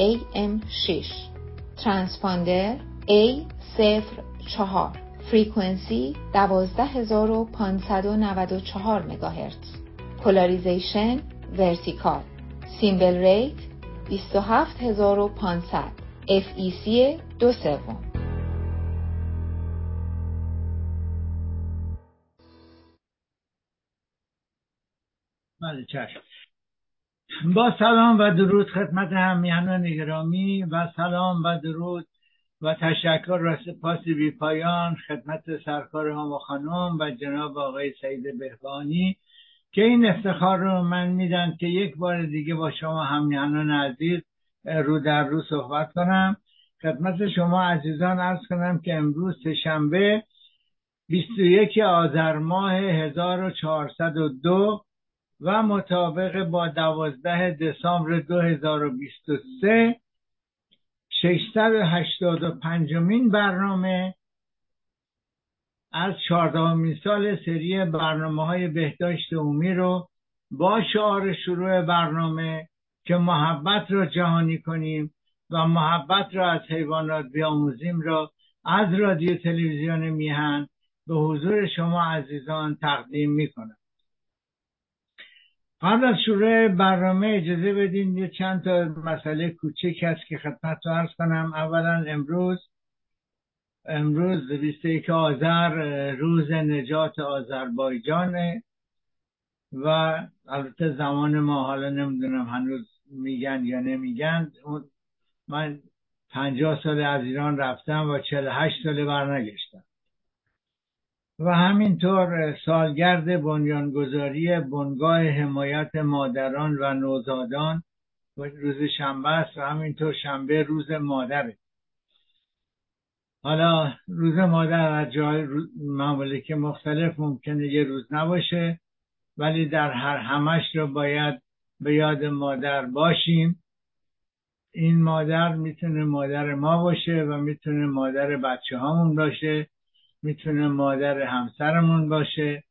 AM6 transponder A04 frequency 12594 مگاهرتز. polarization vertical symbol rate 27500 FEC دو سوم. بله چشم. با سلام و درود خدمت همیهنان گرامی و سلام و درود و تشکر و سپاس بی پایان خدمت سرکار هم و خانم و جناب آقای سعید بهبانی که این افتخار رو من میدن که یک بار دیگه با شما همیهنان عزیز رو در رو صحبت کنم. خدمت شما عزیزان ارز کنم که امروز سهشنبه 21 آذر ماه 1402 و مطابق با دوازده دسامبر 2023 685 مین برنامه از چهاردهمین سال سری برنامه های بهداشت عمومی رو با شعار شروع برنامه که محبت را جهانی کنیم و محبت را از حیوانات بیاموزیم را از رادیو تلویزیون میهن به حضور شما عزیزان تقدیم می‌کنم. قبل از شروع برنامه اجازه بدین یه چند تا مسئله کوچک هست که خدمت رو عرض کنم. اولا امروز امروز 21 آذر روز نجات آذربایجانه و البته زمان ما حالا نمی‌دونم هنوز میگن یا نمیگن. من پنجاه سال از ایران رفتم و چل هشت ساله برنگشتم. و همینطور سالگرد بنیانگذاری بنگاه حمایت مادران و نوزادان روز شنبه است و همینطور شنبه روز مادره. حالا روز مادر از جای ممالک مختلف ممکنه یه روز نباشه ولی در هر همش رو باید به یاد مادر باشیم. این مادر می‌تونه مادر ما باشه و می‌تونه مادر بچه هامون باشه. می‌تونه مادر همسرمون باشه.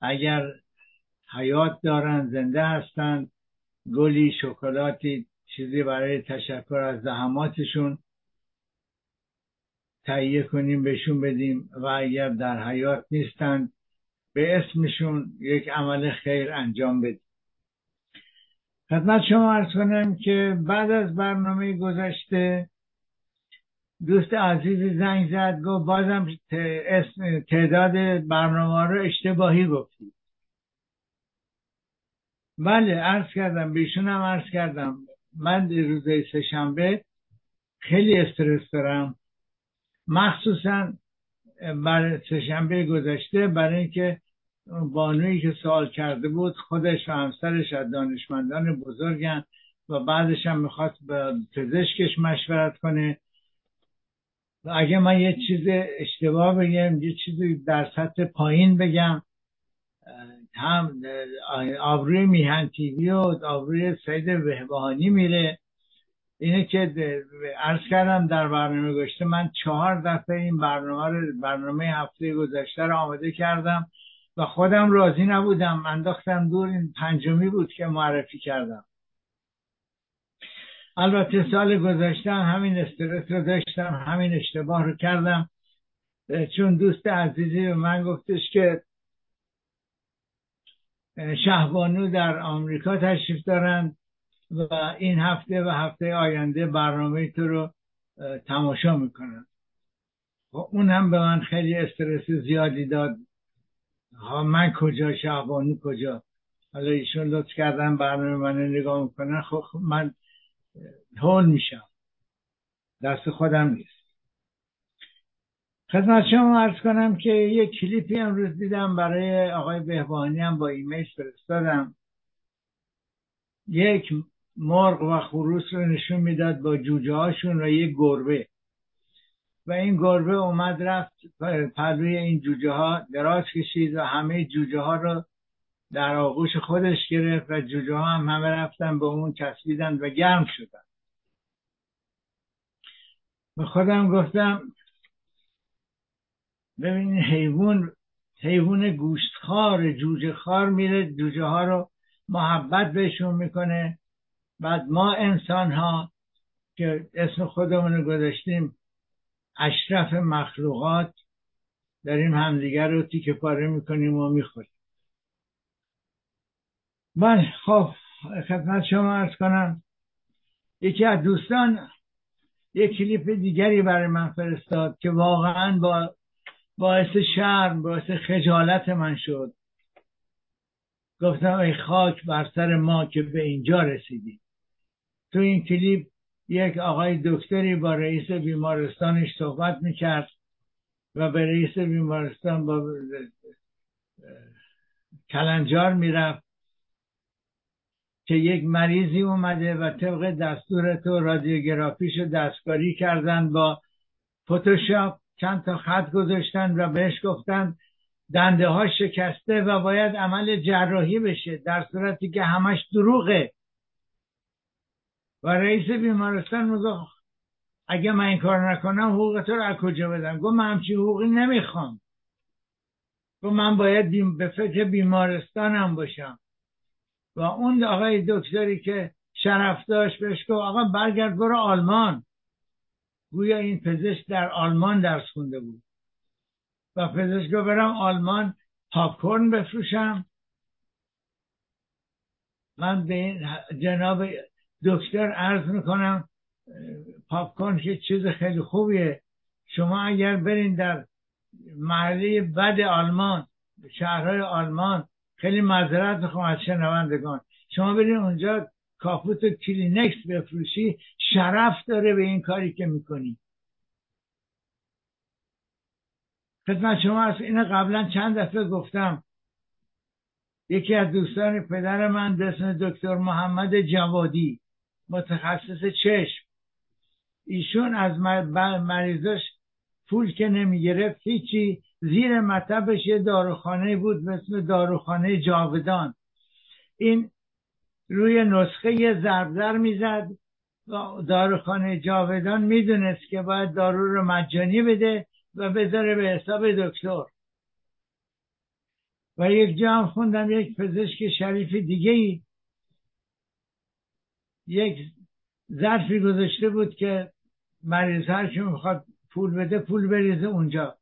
اگر حیات دارن زنده هستن گلی شکلاتی چیزی برای تشکر از زحماتشون تهیه کنیم بهشون بدیم و اگر در حیات نیستند به اسمشون یک عمل خیر انجام بدیم. خدمت شما ارز کنم که بعد از برنامه گذشته دوست عزیزی زنگ زد گفت بازم تعداد برنامه رو اشتباهی گفتی. بله عرض کردم بیشون هم عرض کردم. من روز سهشنبه خیلی استرس دارم. مخصوصا بر سهشنبه گذشته برای اینکه بانویی که سوال کرده بود خودش و همسرش از دانشمندان بزرگن و بعدش هم می‌خواست به پزشکش مشورت کنه. اگه من یه چیز اشتباه بگم یه چیزی در سطح پایین بگم هم آبروی میهن تیوی و آبروی سید وهبهانی میره. اینه که عرض کردم در برنامه گذشته من چهار دفعه این برنامه رو برنامه هفته گذشته رو آماده کردم و خودم راضی نبودم. انداختم دور این پنجمی بود که معرفی کردم. البته سال گذشته همین استرس رو داشتم همین اشتباه رو کردم. چون دوست عزیزی به من گفتش که شهبانو در آمریکا تشریف دارند و این هفته و هفته آینده برنامه تو رو تماشا می‌کنن. خب اون هم به من خیلی استرس زیادی داد. ها من کجا شهبانو کجا؟ حالا ایشون لطف کردن برنامه من نگاه می‌کنن. خب من هول میشم. دست خودم نیست. خدمت شما ارز کنم که یک کلیپی امروز دیدم برای آقای بهبانی هم با ایمیل فرستادم. یک مرغ و خروس رو نشون می‌داد با جوجه هاشون و یک گربه. و این گربه اومد رفت پلوی این جوجه ها دراز کشید و همه جوجه ها رو در آغوش خودش گرفت و جوجه ها هم همه رفتن به اون چسبیدن و گرم شدن. به خودم گفتم ببین حیوان حیوان گوشتخوار جوجه خار میره جوجه ها رو محبت بهشون می‌کنه. بعد ما انسان ها که اسم خودمون رو گذاشتیم اشرف مخلوقات داریم همدیگر رو تیکه پاره می‌کنیم و می‌خوریم. من خب خدمت شما ارز کنم یکی از دوستان یک کلیپ دیگری برای من فرستاد که واقعا با باعث شرم باعث خجالت من شد. گفتم ای خاک بر سر ما که به اینجا رسیدیم تو این کلیپ یک آقای دکتری با رئیس بیمارستانش صحبت می‌کرد و به رئیس بیمارستان با کلنجار می‌رفت. که یک مریضی اومده و طبق دستور تو رادیوگرافیشو دستکاری کردن با فتوشاپ. چند تا خط گذاشتن و بهش گفتن دنده ها شکسته و باید عمل جراحی بشه در صورتی که همش دروغه. و رئیس بیمارستان میگه اگه من این کار نکنم حقوق تو رو از کجا بدم؟ گفت من همچین حقوقی نمی‌خوام. گفت من باید به فکر بیمارستانم باشم. و اون آقای دکتری که شرف داشت بهش گفت آقا برگرد برو آلمان. گویا این پزشک در آلمان درس خونده بود. و پزشک برم آلمان پاپکورن بفروشم. من به این جناب دکتر عرض می‌کنم پاپکورن که چیز خیلی خوبیه. شما اگر برین در محله بد آلمان شهرهای آلمان خیلی معذرت می‌خوام از شنوندگان. شما برین اونجا کاپوت و کلینکس بفروشی شرف داره به این کاری که می‌کنی. خدمت شما از این قبلا چند دفعه گفتم. یکی از دوستان پدر من اسم دکتر محمد جوادی متخصص چشم. ایشون از مریضاش پول که نمی‌گرفت هیچی زیر مطبش یه داروخانه بود به اسم داروخانه جاودان. این روی نسخه یه ضربدر می‌زد داروخانه جاودان می‌دونست که باید دارو رو مجانی بده و بذاره به حساب دکتر. و یک جا هم خوندم یک پزشک شریف دیگه ای یک ظرفی گذاشته بود که مریض هر می‌خواد پول بده پول بریزه اونجا.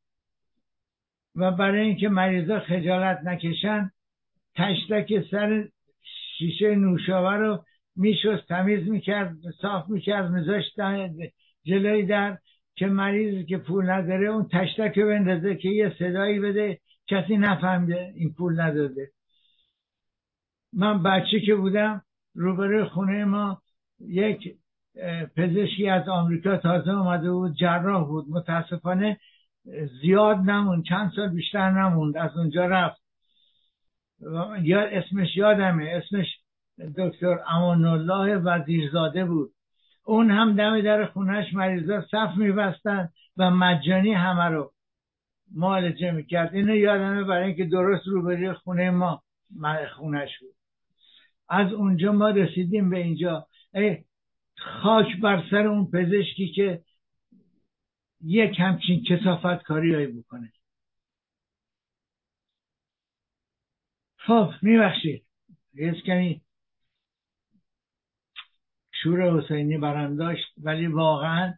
و برای اینکه مریضا خجالت نکشن تشتک سر شیشه نوشابه رو میشست تمیز می‌کرد صاف می‌کرد میذاشت جلوی در که مریضی که پول نداره اون تشتک رو بندازه که یه صدایی بده کسی نفهمده این پول نداده. من بچه که بودم روبروی خونه ما یک پزشکی از آمریکا تازه اومده بود جراح بود متاسفانه. زیاد نموند چند سال بیشتر نموند از اونجا رفت. یا اسمش یادمه اسمش دکتر امان الله وزیرزاده بود. اون هم دم در خونهش مریضا صف میبستن و مجانی همه رو معالجه می‌کرد. اینو یادمه برای اینکه درست روبروی خونه ما خونش بود. از اونجا ما رسیدیم به اینجا. ای خاک بر سر اون پزشکی که یک همچین کسافت کاری بکنه. خب میبخشید. یه کمی شور حسینی برم داشت ولی واقعا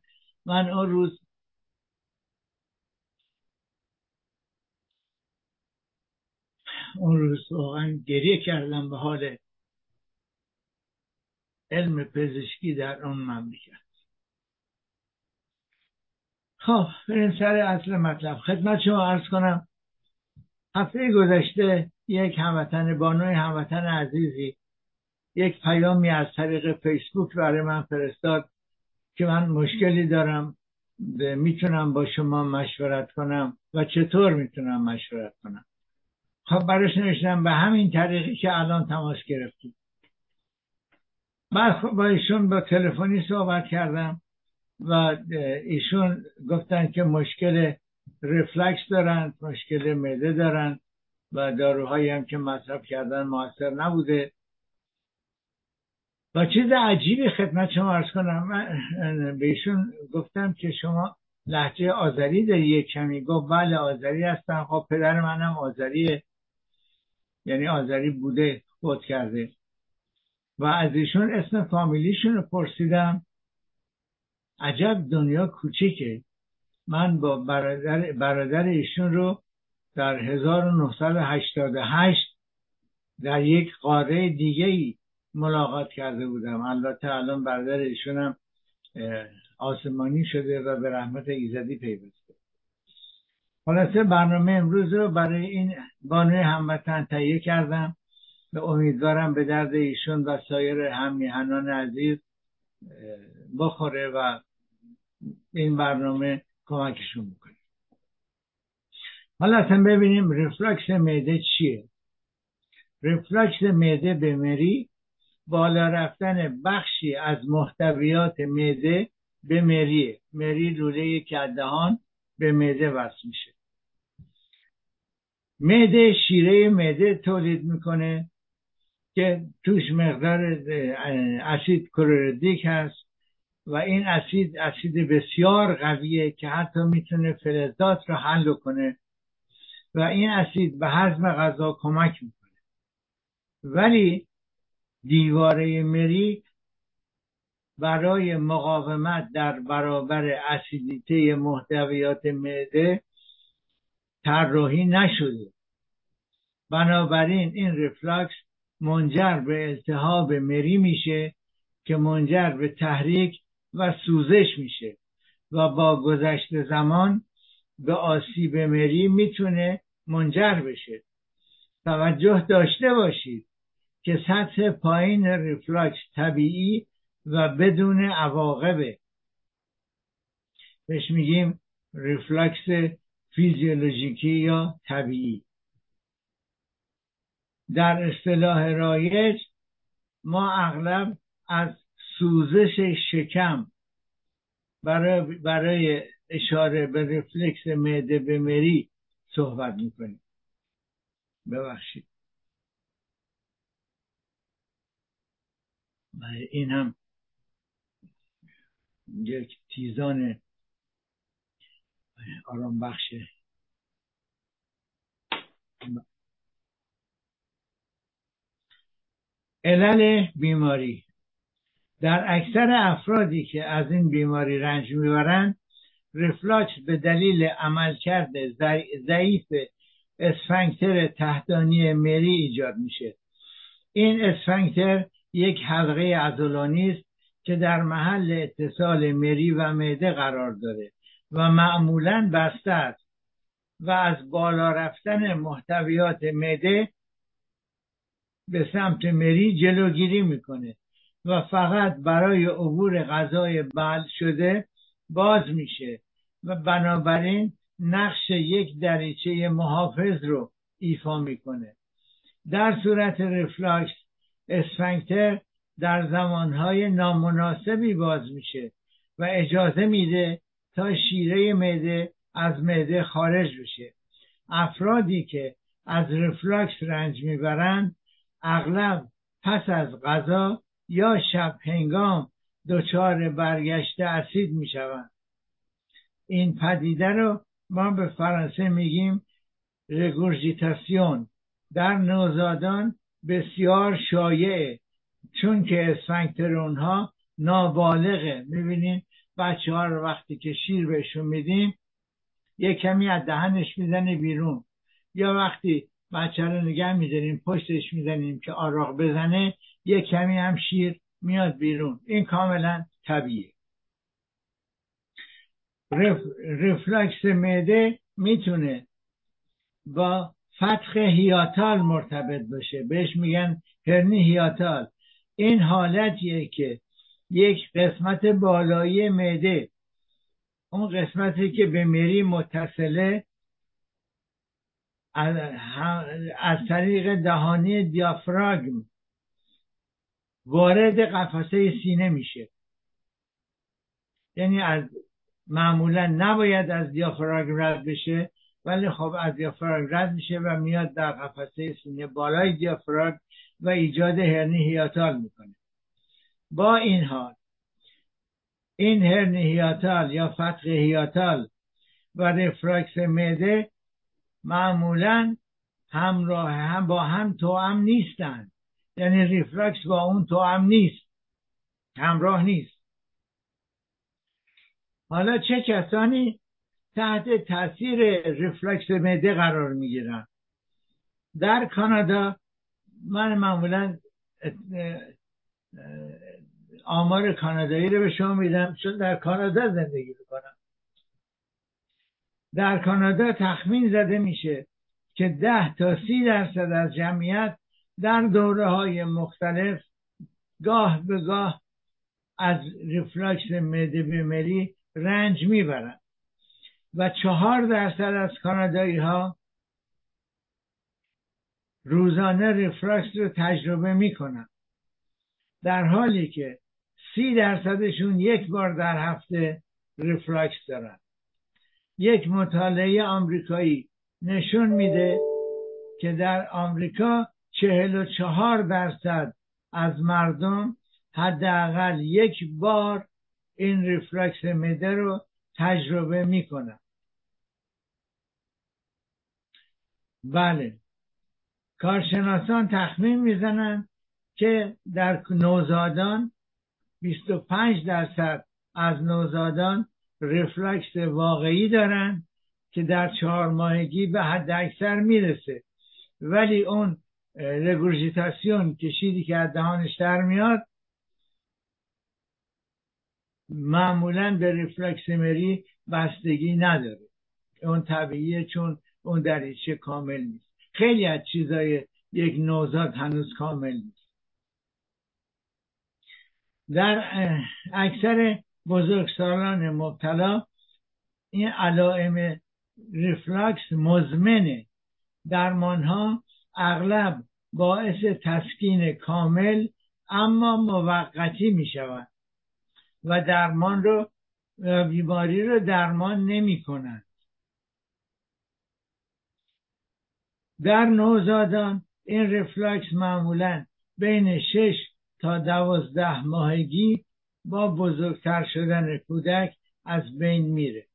من اون روز اون روز واقعا گریه کردم به حال علم پزشکی در اون مملکت خب بریم سر اصل مطلب. خدمت شما عرض کنم هفته گذشته یک هموطن بانوی هموطن عزیزی یک پیامی از طریق فیسبوک برای من فرستاد که من مشکلی دارم می‌تونم با شما مشورت کنم و چطور می‌تونم مشورت کنم؟ خب براش نوشتم به همین طریقی که الان تماس گرفتیم. بعد خب با ایشون با تلفنی صحبت کردم. و ایشون گفتن که مشکل رفلکس دارن مشکل معده دارن و داروهایی هم که مصرف کردن موثر نبوده. و چیز عجیبی خدمت شما ارز کنم من بهشون گفتم که شما لحجه آذری داری یک کمی. گفت بله آذری هستم. خب پدر منم آذریه. یعنی آذری بوده خود کرده. و از ایشون اسم فامیلیشون رو پرسیدم. عجب دنیا کوچیکه. من با برادر, برادر ایشون رو در 1988 در یک قاره دیگه ملاقات کرده بودم. البته الان برادر ایشونم آسمانی شده و به رحمت ایزدی پیوسته. خلاصه برنامه امروز رو برای این بانوی هموطن تهیه کردم. و امیدوارم به درد ایشون و سایر همیهنان عزیز بخوره و این برنامه کمکشون بکنه حالا اصلا ببینیم ریفلاکس معده چیه. ریفلاکس معده به مری بالا رفتن بخشی از محتویات معده به مریه. مری لوله که دهان به معده وصل میشه. معده شیره معده تولید می‌کنه که توش مقدار اسید کلوریدیک هست. و این اسید اسید بسیار قویه که حتی می‌تونه فلزات رو حل کنه. و این اسید به هضم غذا کمک می‌کنه. ولی دیواره مری برای مقاومت در برابر اسیدیته محتویات معده طراحی نشده. بنابراین این رفلاکس منجر به التهاب مری میشه که منجر به تحریک و سوزش میشه. و با گذشت زمان به آسیب مری می‌تونه منجر بشه. توجه داشته باشید که سطح پایین ریفلاکس طبیعی و بدون عواقبه. بهش میگیم ریفلاکس فیزیولوژیکی یا طبیعی. در اصطلاح رایج ما اغلب از سوزش شکم برای, برای اشاره به رفلکس معده به مری صحبت می‌کنیم. ببخشید. این هم یک تیزان آرام بخشه علل بیماری. در اکثر افرادی که از این بیماری رنج می‌برند رفلاکس به دلیل عملکرد ضعیف اسفنکتر تحتانی مری ایجاد میشه. این اسفنکتر یک حلقه عضلانی است که در محل اتصال مری و معده قرار داره و معمولا بسته است و از بالا رفتن محتویات معده به سمت مری جلوگیری می‌کنه. و فقط برای عبور غذای بل شده باز میشه و بنابراین نقش یک دریچه محافظ رو ایفا می‌کنه. در صورت رفلاکس اسفنکتر در زمانهای نامناسبی باز میشه و اجازه میده تا شیره معده از معده خارج بشه. افرادی که از رفلاکس رنج می‌برند اغلب پس از غذا یا شب هنگام دچار برگشت اسید می‌شوند. این پدیده رو ما به فرانسه میگیم رگورژیتاسیون در نوزادان بسیار شایعه چون که اسفنکتر اونها نابالغه. می‌بینین بچه ها رو وقتی که شیر بهشون میدیم یه کمی از دهنش می‌زنه بیرون. یا وقتی بچه رو نگه میداریم پشتش می‌زنیم که آراغ بزنه یه کمی هم شیر میاد بیرون. این کاملا طبیعیه. رف... رفلکس معده می‌تونه با فتح هیاتال مرتبط باشه. بهش میگن هرنی هیاتال. این حالتیه که یک قسمت بالایی معده اون قسمتی که به مری متصله از طریق دهانی دیافراگم وارد قفسه سینه میشه. یعنی از معمولا نباید از دیافراگم رد بشه ولی خب از دیافراگم رد میشه و میاد در قفسه سینه بالای دیافراگم و ایجاد هرنی هیاتال می‌کنه. با این حال این هرنی هیاتال یا فتح هیاتال و رفراکس معده معمولا همراه هم با هم توام نیستند. یعنی ریفلکس با اون توام نیست. همراه نیست. حالا چه کسانی تحت تاثیر ریفلکس معده قرار می‌گیرن؟ در کانادا من معمولا آمار کانادایی رو به شما میدم چون در کانادا زندگی می‌کنم. در کانادا تخمین زده میشه که ده تا سی درصد از جمعیت در دوره های مختلف گاه به گاه از ریفلاکس معده به مری رنج می‌برند. و چهار درصد از کانادایی ها روزانه ریفلاکس رو تجربه می‌کنن در حالی که سی درصدشون یک بار در هفته ریفلاکس دارن. یک مطالعه آمریکایی نشون میده که در آمریکا چهل و چهار درصد از مردم حداقل یک بار این ریفلکس مده رو تجربه می‌کنن. بله. کارشناسان تخمین می‌زنن که در نوزادان 25 درصد از نوزادان ریفلکس واقعی دارن که در چهار ماهگی به حد اکثر می‌رسه. ولی اون رگورژیتاسیون کشیدی که از دهانش در میاد. معمولا به ریفلکسیمری بستگی نداره. اون طبیعیه چون اون دریچه کامل نیست. خیلی از چیزای یک نوزاد هنوز کامل نیست. در اکثر بزرگسالان مبتلا این علائم ریفلاکس مزمنه درمان ها اغلب باعث تسکین کامل اما موقتی می شود و درمان رو بیماری رو درمان نمی کنند در نوزادان این رفلکس معمولا بین شش تا دوازده ماهگی با بزرگتر شدن کودک از بین میره.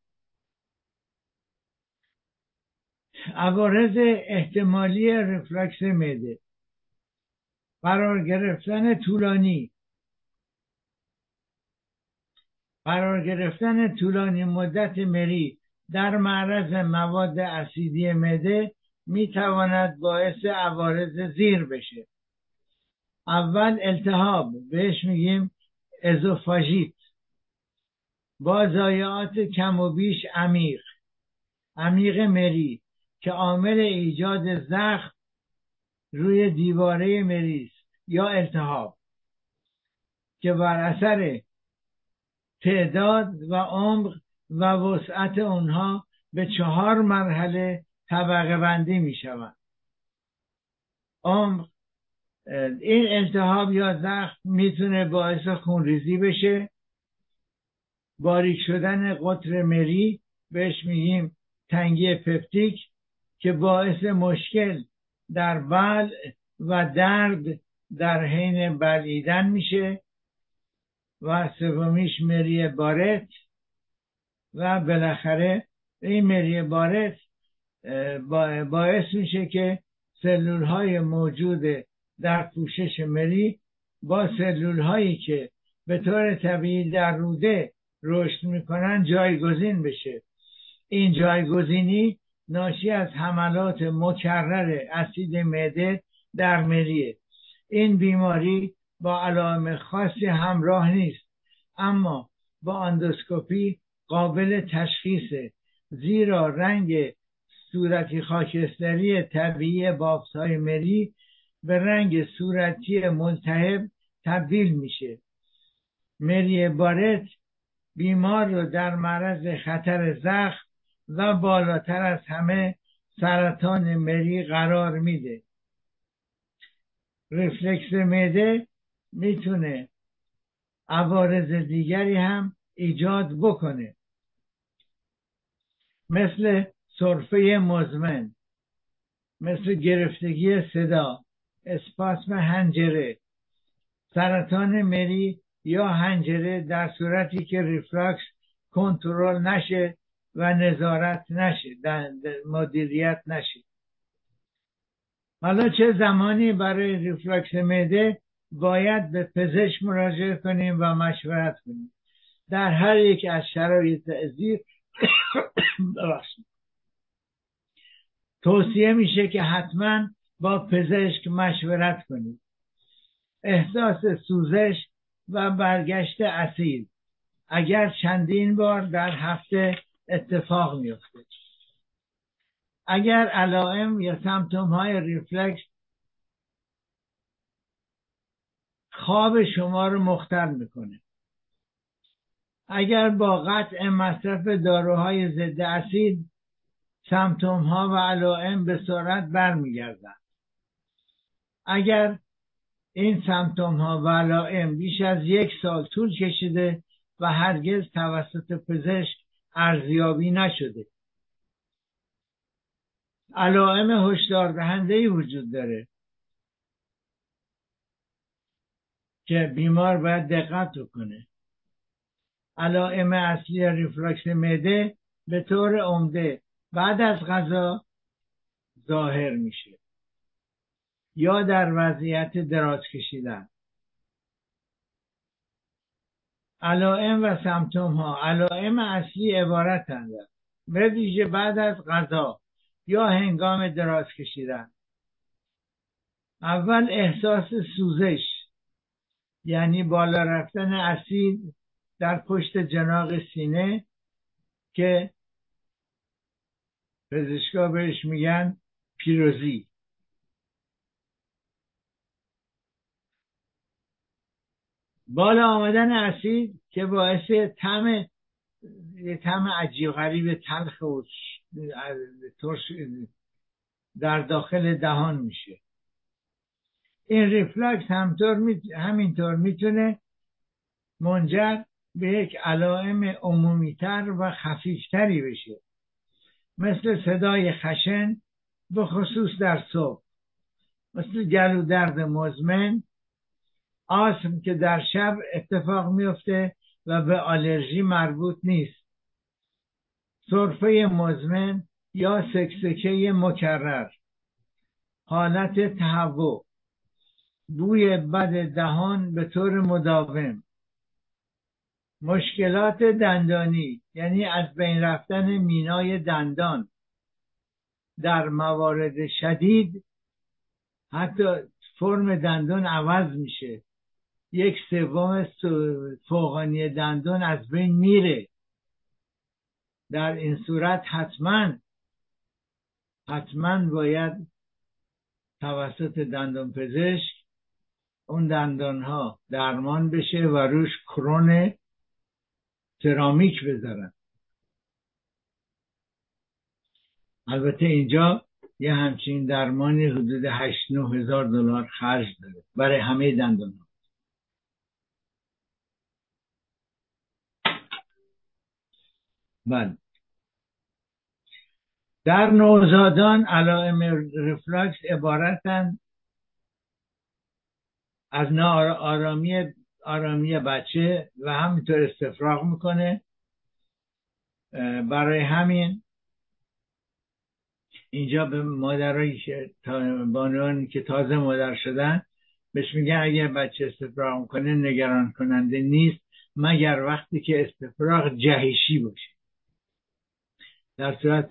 عوارض احتمالی رفلکس معده. قرار گرفتن طولانی. قرار گرفتن طولانی مدت مری در معرض مواد اسیدی معده می تواند باعث عوارض زیر بشه. اول التهاب بهش میگیم ازوفاژیت با ضایعات کم و بیش عمیق. عمیق مری. که عامل ایجاد زخم روی دیواره مریض یا التهاب که بر اثر تعداد و عمق و وسعت اونها به چهار مرحله طبقه بندی می شود. عمق این التهاب یا زخم می‌تونه باعث خونریزی بشه. باریک شدن قطر مری بهش میگیم تنگی پپتیک. که باعث مشکل در بل و درد در حین بلعیدن میشه و سومیش مری بارت و بالاخره این مری بارت باعث میشه که سلول های موجود در پوشش مری با سلول هایی که به طور طبیعی در روده رشد می‌کنن جایگزین بشه. این جایگزینی ناشی از حملات مکرر اسید معده در مریه. این بیماری با علائم خاصی همراه نیست اما با اندوسکوپی قابل تشخیصه زیرا رنگ صورتی خاکستری طبیعی بافت مری به رنگ صورتی ملتهب تبدیل میشه. مری بارت بیمار رو در معرض خطر زخم و بالاتر از همه سرطان مری قرار میده. رفلکس معده می‌تونه عوارض دیگری هم ایجاد بکنه. مثل صرفه مزمن مثل گرفتگی صدا اسپاسم هنجره. سرطان مری یا هنجره در صورتی که ریفلاکس کنترل نشه و نظارت نشه مدیریت نشه. حالا چه زمانی برای ریفلکس معده باید به پزشک مراجعه کنیم و مشورت کنیم؟ در هر یک از شرایط زیر توصیه میشه که حتما با پزشک مشورت کنید احساس سوزش و برگشت اسید اگر چندین بار در هفته اتفاق میفته. اگر علائم یا سمتوم های ریفلکس خواب شما رو مختل می‌کنه. اگر با قطع مصرف داروهای ضد اسید سمتوم ها و علائم به سرعت برمیگردند اگر این سمتوم ها و علائم بیش از یک سال طول کشیده و هرگز توسط پزشک ارزیابی نشده. علائم هشدار دهنده وجود داره که بیمار باید دقت کنه علائم اصلی ریفلکس معده به طور عمده بعد از غذا ظاهر میشه یا در وضعیت دراز کشیدن. علائم و سمتوم ها علائم اصلی عبارتند به ویژه بعد از غذا یا هنگام دراز کشیدن. اول احساس سوزش یعنی بالا رفتن اسید در پشت جناق سینه که پزشکا بهش میگن پیروزی. بالا آمدن اسید که باعث یه تم عجیب غریب تلخ و ترش در داخل دهان میشه. این ریفلکس همینطور می‌تونه منجر به یک علائم عمومیتر و خفیفتری بشه. مثل صدای خشن به خصوص در صبح. مثل گلو درد مزمن آسم که در شب اتفاق میفته و به آلرژی مربوط نیست. صرفه مزمن یا سکسکه مکرر. حالت تهوع. بوی بد دهان به طور مداوم. مشکلات دندانی یعنی از بین رفتن مینای دندان. در موارد شدید حتی فرم دندان عوض میشه. یک سوم فوقانی دندان از بین میره. در این صورت حتما حتما باید توسط دندان پزشک اون دندان ها درمان بشه و روش کرون سرامیک بذارن. البته اینجا یه همچین درمانی حدود 8 هزار دلار خرج داره برای همه دندان ها بله. در نوزادان علائم رفلکس عبارتن از آرامی آرامی بچه و همینطور استفراغ می‌کنه. برای همین اینجا به مادرایی که بانوانی که تازه مادر شدن بهش میگن اگر بچه استفراغ می‌کنه نگران کننده نیست مگر وقتی که استفراغ جهشی باشه. در صورت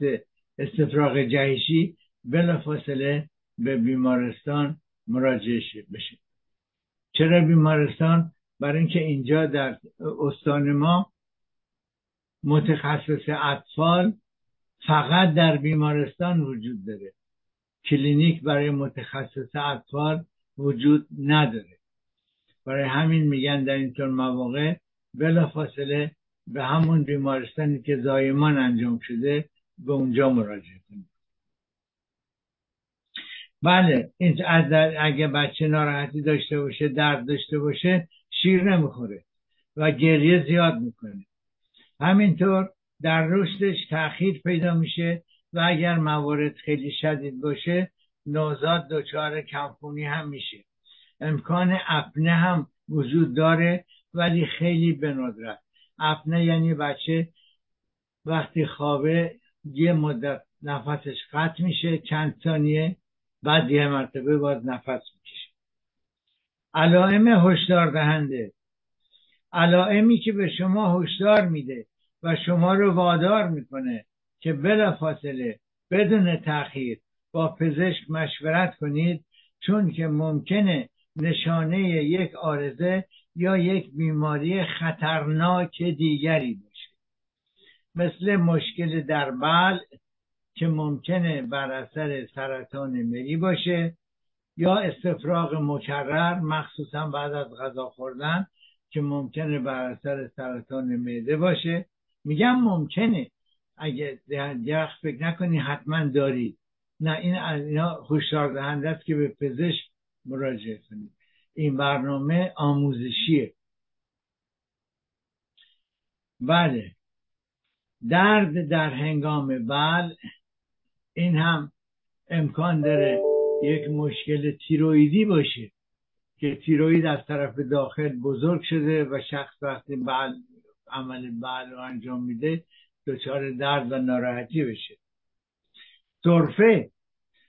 استفراغ جهشی بلافاصله به بیمارستان مراجعه بشه. چرا بیمارستان؟ برای اینکه اینجا در استان ما متخصص اطفال فقط در بیمارستان وجود داره. کلینیک برای متخصص اطفال وجود نداره. برای همین میگن در اینطور مواقع بلافاصله به همون بیمارستانی که زایمان انجام شده به اونجا مراجعه کنید بله این اگه بچه ناراحتی داشته باشه درد داشته باشه شیر نمی‌خوره و گریه زیاد می‌کنه. همینطور در رشدش تاخیر پیدا میشه و اگر موارد خیلی شدید باشه نوزاد دچار کمخونی هم میشه. امکان اپنه هم وجود داره ولی خیلی به ندرت. اپنه یعنی بچه وقتی خوابه یه مدت نفسش قطع میشه چند ثانیه بعد یه مرتبه باز نفس می‌کشه. علائم هشدار دهنده. علائمی که به شما هشدار میده و شما رو وادار می‌کنه که بلا فاصله بدون تاخیر با پزشک مشورت کنید چون که ممکنه نشانه یک آرزه یا یک بیماری خطرناک دیگری باشه. مثل مشکل در بل که ممکنه بر اثر سرطان مری باشه یا استفراغ مکرر مخصوصا بعد از غذا خوردن که ممکنه بر اثر سرطان معده باشه. میگم ممکنه. اگه یخ فکر نکنی حتما دارید نه این هشدار دهنده است که به پزشک مراجعه کنید. این برنامه آموزشیه. بله. درد در هنگام بل این هم امکان داره یک مشکل تیرویدی باشه که تیروید از طرف داخل بزرگ شده و شخص وقتی بعد عمل بعد رو انجام میده دچار درد و ناراحتی بشه. سرفه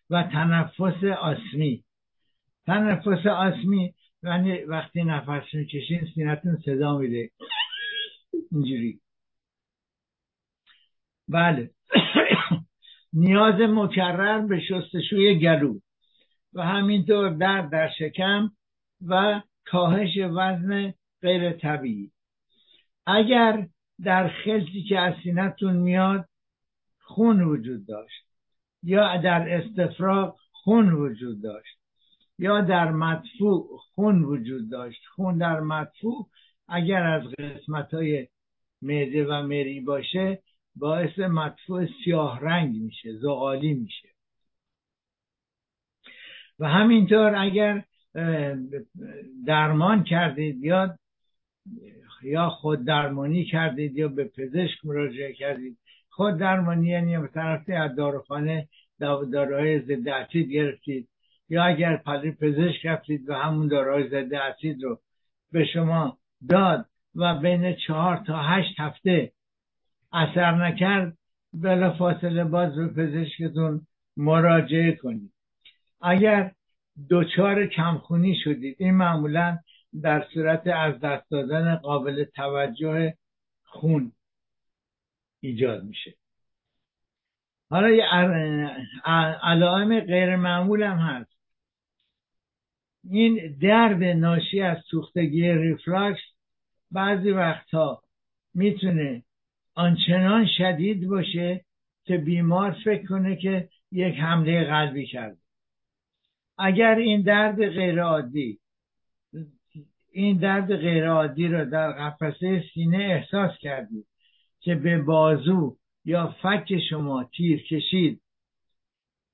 و تنفس آسمی. تنفس آسمی وقتی نفس می‌کشین سینتون صدا میده. اینجوری. بله. نیاز مکرر به شستشوی گلو و همینطور درد در شکم و کاهش وزن غیر طبیعی. اگر در خلطی که از سینتون میاد خون وجود داشت یا در استفراغ خون وجود داشت. یا در مدفوع خون وجود داشت. خون در مدفوع اگر از قسمت های معده و مری باشه باعث مدفوع سیاه رنگ میشه زغالی میشه. و همینطور اگر درمان کردید یا یا خود درمانی کردید یا به پزشک مراجعه کردید. خود درمانی یعنی به طرف از داروخانه داروهای ضد گرفتید. یا اگر پزشک رفتید و همون داروهای ضد اسید رو به شما داد و بین چهار تا هشت هفته اثر نکرد بلا فاصله باز به پزشکتون مراجعه کنید. اگر دچار کمخونی شدید این معمولا در صورت از دست دادن قابل توجه خون ایجاد میشه. حالا علائم غیر معمول هم هست. این درد ناشی از سوختگی ریفلاکس بعضی وقتها می‌تونه آنچنان شدید باشه که بیمار فکر کنه که یک حمله قلبی کرده. اگر این درد غیرعادی این درد غیرعادی رو در قفسه سینه احساس کردید که به بازو یا فک شما تیر کشید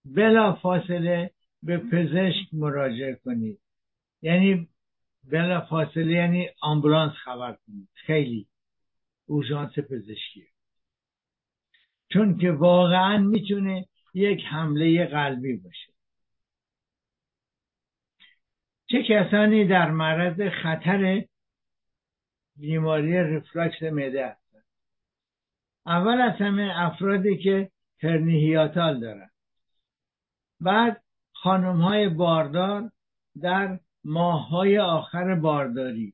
بلا فاصله به پزشک مراجعه کنید یعنی بلا فاصله یعنی آمبولانس خبر کنید خیلی اورژانس پزشکی. چون که واقعا می‌تونه یک حمله قلبی باشه. چه کسانی در معرض خطر بیماری ریفلاکس معده هستند؟ اول از همه افرادی که hernie hiatale دارن. بعد خانم های باردار در ماه های آخر بارداری.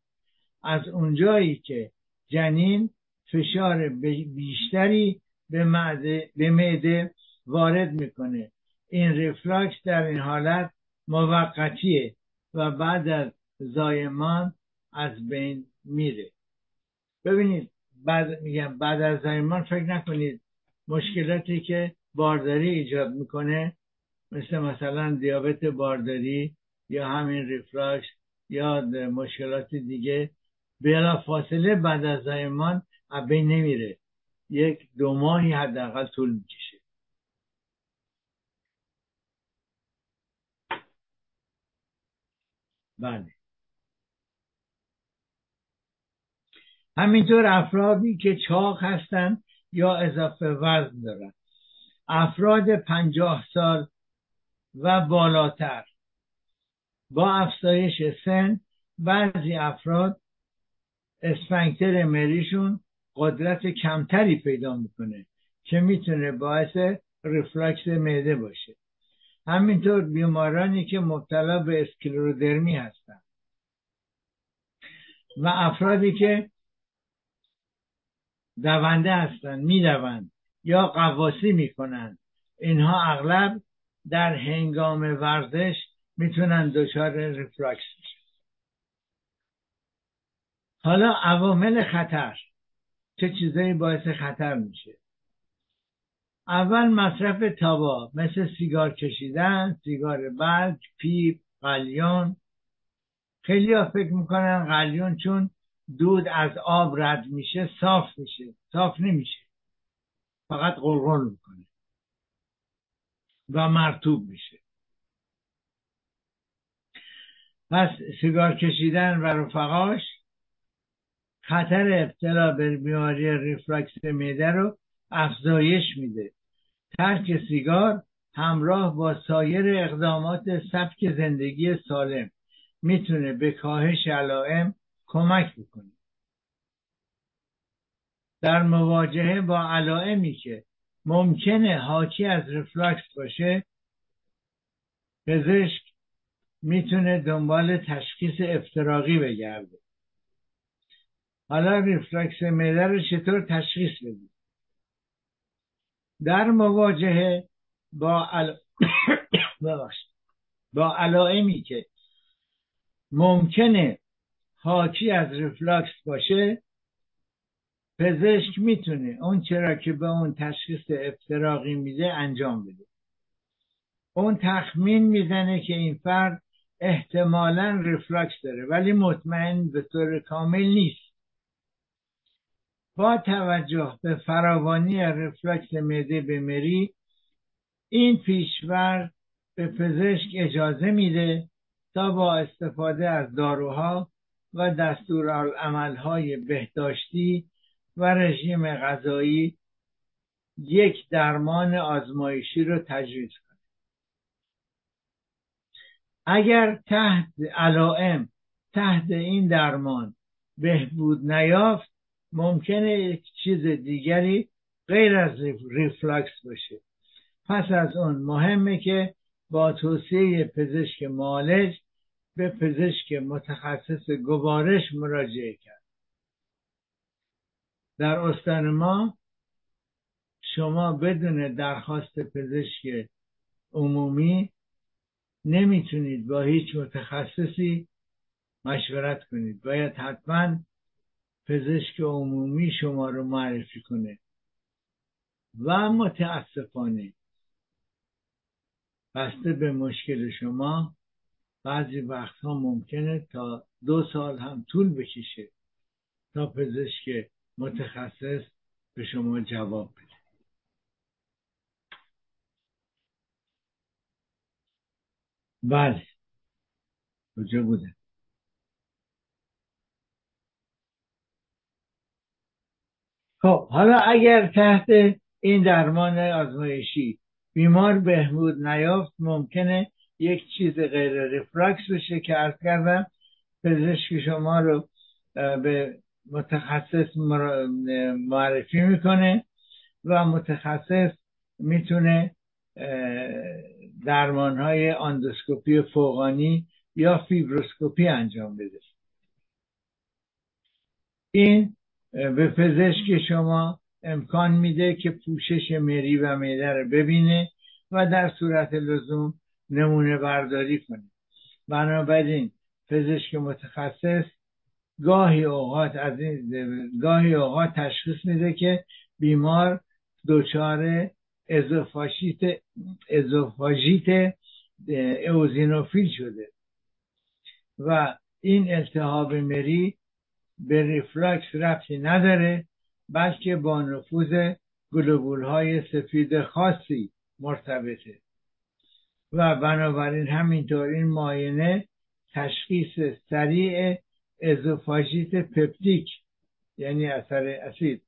از اونجایی که جنین فشار بیشتری به معده, به معده وارد می‌کنه. این ریفلاکس در این حالت موقتیه و بعد از زایمان از بین میره. ببینید بعد میگم بعد از زایمان فکر نکنید مشکلاتی که بارداری ایجاد می‌کنه مثل مثلا دیابت بارداری یا همین ریفلاکس یا مشکلات دیگه بلا فاصله بعد از زایمان بین نمیره. یک دو ماهی حداقل طول می‌کشه. بله. همینطور افرادی که چاق هستند یا اضافه وزن دارند افراد پنجاه سال و بالاتر. با افزایش سن بعضی افراد اسفنکتر مریشون قدرت کمتری پیدا می‌کنه که می‌تونه باعث ریفلکس معده باشه. همینطور بیمارانی که مبتلا به اسکلرودرمی هستند و افرادی که دونده هستند می‌دوند یا غواصی می‌کنند اینها اغلب در هنگام ورزش می‌تونن دچار ریفلاکس بشن. حالا عوامل خطر. چه چیزایی باعث خطر میشه؟ اول مصرف tabac مثل سیگار کشیدن سیگار برگ پیپ قلیون. خیلی ها فکر می‌کنن قلیون چون دود از آب رد میشه صاف میشه. صاف نمیشه. فقط قلقل می‌کنه. و مرتوب میشه. پس سیگار کشیدن و رفقاش خطر ابتلا به بیماری ریفلکس معده رو افزایش میده. ترک سیگار همراه با سایر اقدامات سبک زندگی سالم می‌تونه به کاهش علائم کمک بکنه. در مواجهه با علائمی که ممکنه حاکی از ریفلاکس باشه پزشک می‌تونه دنبال تشخیص افتراقی بگرده. حالا ریفلکس معده رو چطور تشخیص بدیم؟ در مواجهه با عل... با علائمی که ممکنه حاکی از ریفلاکس باشه پزشک می‌تونه اون چه را که به اون تشخیص افتراقی میده انجام بده. اون تخمین می‌زنه که این فرد احتمالا ریفلاکس داره ولی مطمئن به طور کامل نیست. با توجه به فراوانی رفلکس معده مری این پیشور به پزشک اجازه میده تا با استفاده از داروها و دستورالعملهای بهداشتی و رژیم غذایی یک درمان آزمایشی رو تجویز کنه. اگر تحت علائم تحت این درمان بهبود نیافت ممکنه یک چیز دیگری غیر از ریفلاکس باشه. پس از اون مهمه که با توصیه پزشک معالج به پزشک متخصص گوارش مراجعه کرد. در استان ما شما بدون درخواست پزشک عمومی نمی‌تونید با هیچ متخصصی مشورت کنید. باید حتما پزشک عمومی شما رو معرفی کنه. و متاسفانه بسته به مشکل شما بعضی وقتها ممکنه تا دو سال هم طول بکشه تا پزشک متخصص به شما جواب بده. بله. کجا بوده؟ خب حالا اگر تحت این درمان آزمایشی بیمار بهبود نیافت ممکنه یک چیز غیر ریفراکس بشه که ارز کردم پزشک شما رو به متخصص معرفی می‌کنه و متخصص می‌تونه درمان های آندوسکوپی فوقانی یا فیبروسکوپی انجام بده. این به پزشک شما امکان میده که پوشش مری و معده رو ببینه و در صورت لزوم نمونه برداری کنه. بنابراین پزشک متخصص گاهی اوقات از این گاهی اوقات تشخیص میده که بیمار دچار ازوفاژیت ازوفاژیت ائوزینوفیل شده. و این التهاب مری به ریفلاکس ربطی نداره بلکه با نفوذ گلوبول های سفید خاصی مرتبطه. و بنابراین همینطور این معاینه تشخیص سریع ازوفاژیت پپتیک یعنی اثر اسید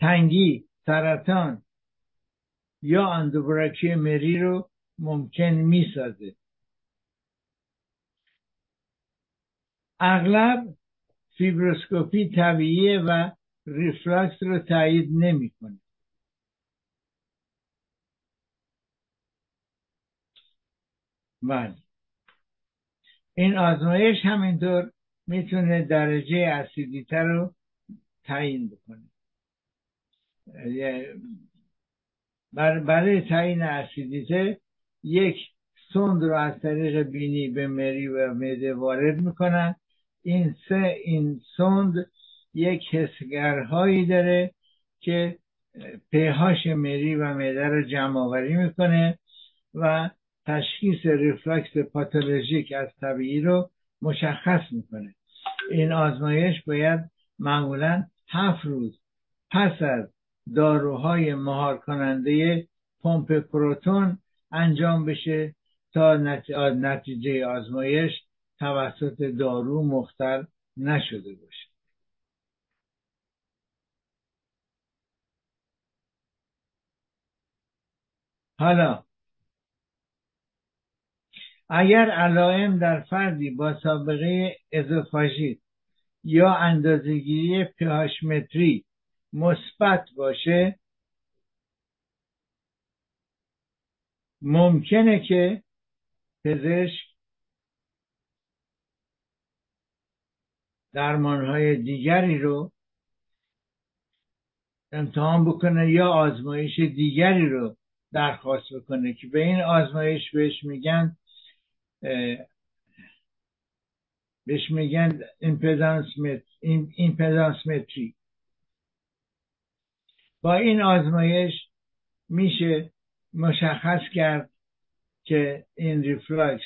تنگی سرطان یا endobrachy مری رو ممکن می‌سازه. اغلب فیبروسکوپی طبیعیه و ریفلاکس رو تایید نمی‌کنه. بله. این آزمایش همینطور می‌تونه درجه اسیدیته رو تعیین بکنه. برای تعیین اسیدیته یک سوند رو از طریق بینی به مری و معده وارد می‌کنن. این سه این سوند یک حسگرهایی داره که پیهاش مری و معده رو جمع آوری می‌کنه و تشخیص ریفلکس پاتولوژیک از طبیعی رو مشخص می‌کنه. این آزمایش باید معمولا هفت روز پس از داروهای مهار کننده پمپ پروتون انجام بشه تا نتیجه آزمایش توسط دارو مختل نشده باشه. حالا اگر علائم در فردی با سابقه ازوفاژیت یا اندازهگیری پهاشمتری مثبت باشه ممکنه که پزشک درمانهای دیگری رو امتحان بکنه یا آزمایش دیگری رو درخواست بکنه که به این آزمایش بهش میگن بهش میگن ایمپدانس متری با این آزمایش میشه مشخص کرد که این ریفلکس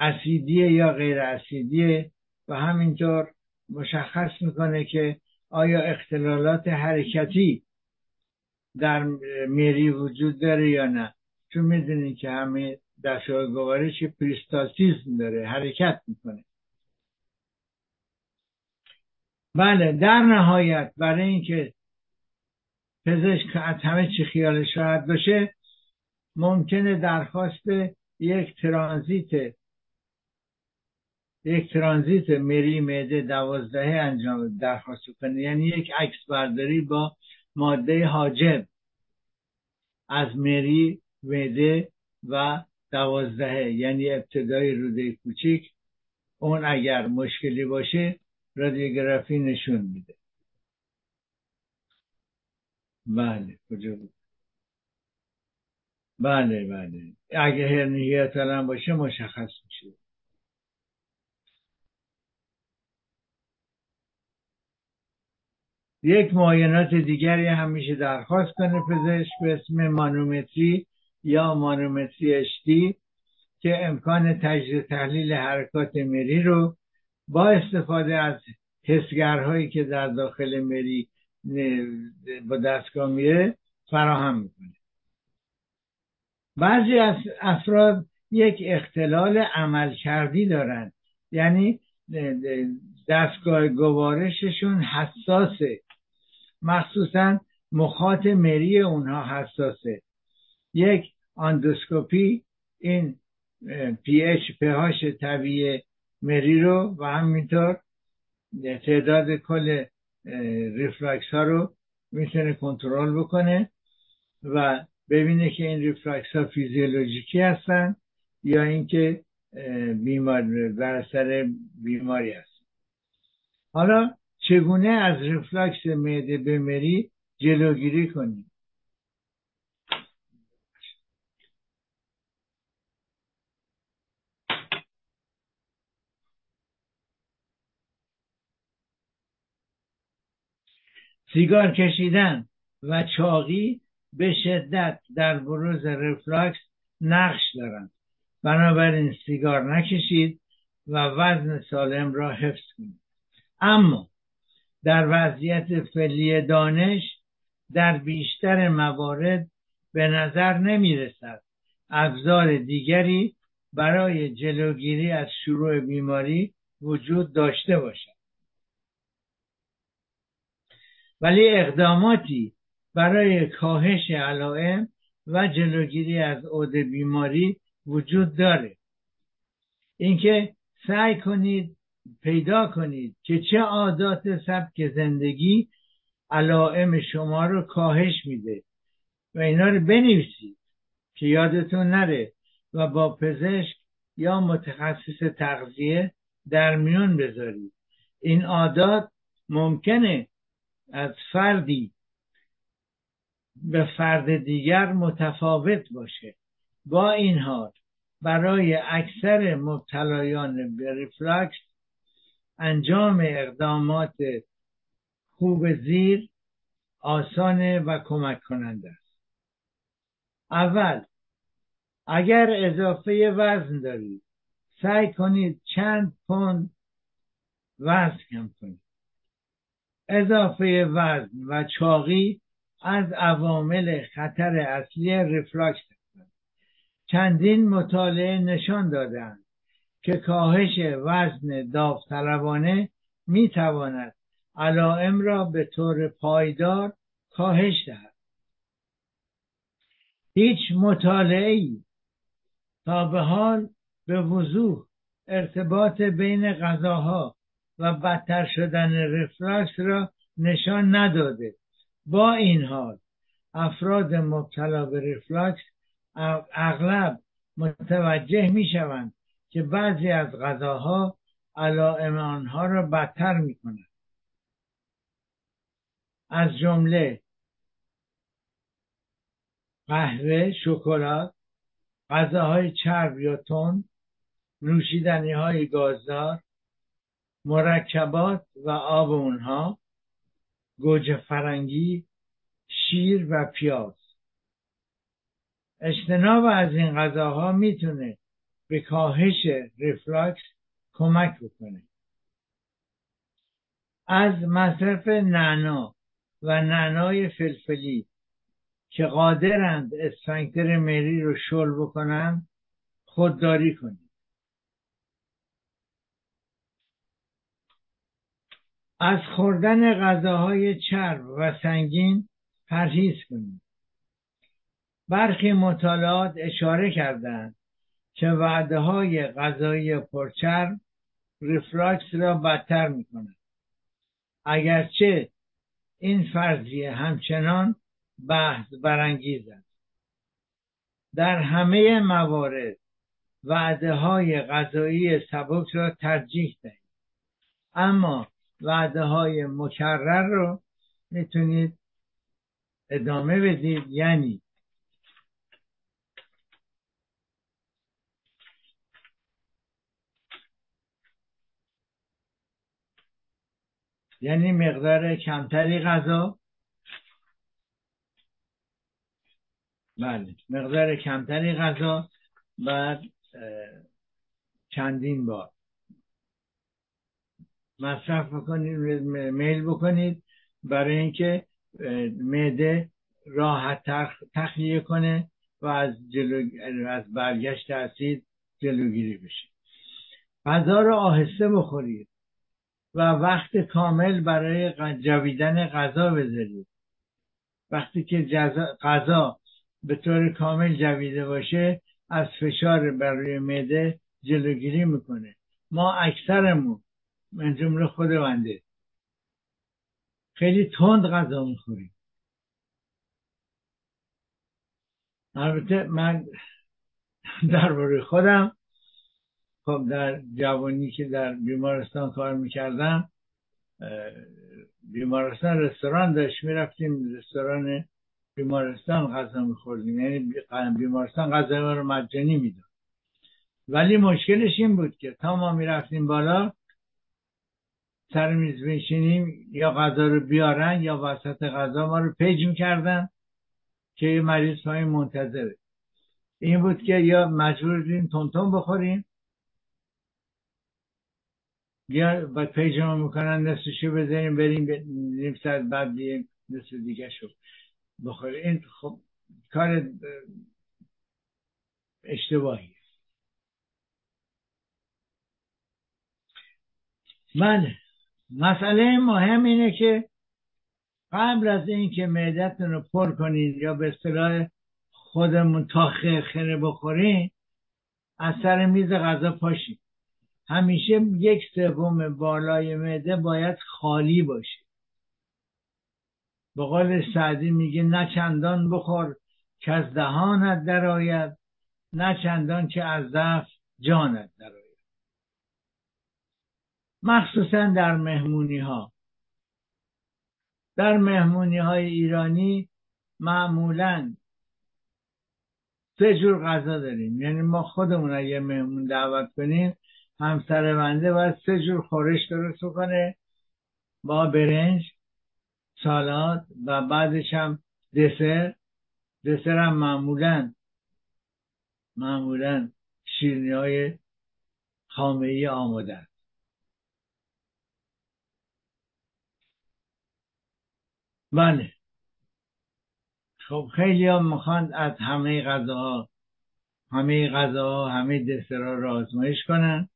اسیدیه یا غیر اسیدیه و همینطور مشخص می‌کنه که آیا اختلالات حرکتی در میری وجود داره یا نه. چون می‌دونید که همه دستگاه گوارش پریستاتیزم داره حرکت می‌کنه. بله در نهایت برای اینکه پزشک از همه چی خیالش راحت باشه ممکنه درخواست یک ترانزیت یک ترانزیت مری معده دوازدهه انجام درخواست کنه. یعنی یک عکس برداری با ماده حاجب از مری معده و دوازدهه یعنی ابتدای روده کوچیک اون اگر مشکلی باشه رادیوگرافی نشون میده. بله کجا بود؟ بله بله. اگه هرنیه هم باشه مشخص میشه. یک معاینات دیگری هم میشه درخواست کنه پزشک به اسم مانومتری. یا مانومتری اشتی که امکان تجزیه تحلیل حرکات مری رو با استفاده از حسگرهایی که در داخل مری با دستگاه میره فراهم می‌کنه. بعضی از افراد یک اختلال عمل کردی دارن. یعنی دستگاه گوارششون حساسه. مخصوصا مخاط مری اونها حساسه. یک آندوسکوپی این پی اچ پهاش طبیعی مری رو و همینطور تعداد کل ریفلکس ها رو می‌تونه کنترل بکنه و ببینه که این ریفلکس ها فیزیولوژیکی هستن یا اینکه بیمار بر اثر بیماری هست حالا چگونه از ریفلکس معده به مری جلوگیری کنیم؟ سیگار کشیدن و چاقی به شدت در بروز رفلاکس نقش دارند. بنابراین سیگار نکشید و وزن سالم را حفظ کنید. اما در وضعیت فعلی دانش در بیشتر موارد به نظر نمی رسد ابزار دیگری برای جلوگیری از شروع بیماری وجود داشته باشد. ولی اقداماتی برای کاهش علائم و جلوگیری از عود بیماری وجود داره. اینکه سعی کنید پیدا کنید که چه عادات سبک زندگی علائم شما رو کاهش میده و اینا رو بنویسید که یادتون نره و با پزشک یا متخصص تغذیه در میون بذارید. این عادات ممکنه از فردی به فرد دیگر متفاوت باشه. با این حال برای اکثر مبتلایان به ریفلاکس انجام اقدامات خوب زیر آسانه و کمک کننده است. اول اگر اضافه وزن دارید سعی کنید چند پوند وزن کم کنید. اضافه وزن و چاقی از عوامل خطر اصلی ریفلاکس هستند. چندین مطالعه نشان دادند که کاهش وزن داوطلبانه می تواند علائم را به طور پایدار کاهش دهد. هیچ مطالعه ای تا به حال به وضوح ارتباط بین غذاها و بدتر شدن رفلاکس را نشان نداده. با این حال افراد مبتلا به رفلاکس اغلب متوجه می شوند که بعضی از غذاها علائم آنها را بدتر می کنند از جمله قهوه شکلات غذاهای چرب یا تند نوشیدنی های گازدار مرکبات و آب اونها گوجه فرنگی شیر و پیاز. اجتناب از این غذاها می‌تونه به کاهش ریفلاکس کمک بکنه. از مصرف نعنا و نعنای فلفلی که قادرند اسفنکتر مری رو شل بکنند خودداری کنید. از خوردن غذاهای چرب و سنگین پرهیز کنید. برخی مطالعات اشاره کردند که وعده های غذایی پرچرب ریفلاکس را بدتر می کند. اگرچه این فرضیه همچنان بحث برانگیز است. در همه موارد وعده های غذایی سبک را ترجیح دهید. اما وعده های مکرر رو می‌تونید ادامه بدید. یعنی یعنی مقدار کمتری غذا. بله مقدار کمتری غذا بعد چندین بار. مصرف بکنید میل بکنید برای اینکه معده راحت تخلیه کنه و از جلو از برگشت اسید جلوگیری بشه. غذا رو آهسته بخورید و وقت کامل برای جویدن غذا بذارید. وقتی که غذا به طور کامل جویده باشه از فشار بر روی معده جلوگیری می‌کنه. ما اکثرمون من جمله خود بنده. خیلی تند غذا می‌خوریم البته من درباره خودم خب در جوانی که در بیمارستان کار می‌کردم بیمارستان رستوران داشت می‌رفتیم رستوران بیمارستان غذا میخوردیم. یعنی بیمارستان غذا رو مجانی می‌داد. ولی مشکلش این بود که تا ما می‌رفتیم بالا سر میز بشینیم یا غذا رو بیارن یا وسط غذا ما رو پیج می‌کردن که یه مریض پایین منتظره. این بود که یا مجبور بودیم تونتون بخوریم یا با پیجمون می‌کنن نصفشو بزنیم بریم نیم ساعت بعد بییم نصف دیگه شو بخوریم. این خب کار اشتباهی. بله. مسئله مهم اینه که قبل از اینکه معدتون رو پر کنید یا به اصطلاح خودمون تا خیره بخورین از سر میز غذا پاشید همیشه یک سوم بالای معده باید خالی باشه. به قول سعدی میگه نه چندان بخور که از دهانت درآید نه چندان که از ضعف جانت در مخصوصا در مهمونی ها در مهمونی های ایرانی معمولا سه جور غذا داریم. یعنی ما خودمون اگه مهمون دعوت کنیم همسر بنده باید سه جور خورش درست کنه با برنج سالاد و بعدش هم دسر. دسر هم معمولا معمولا شیرنی های خامه ای آماده بله. خب خیلی ها می‌خوان از همه غذاها همه غذاها همه دسرها را آزمایش کنن.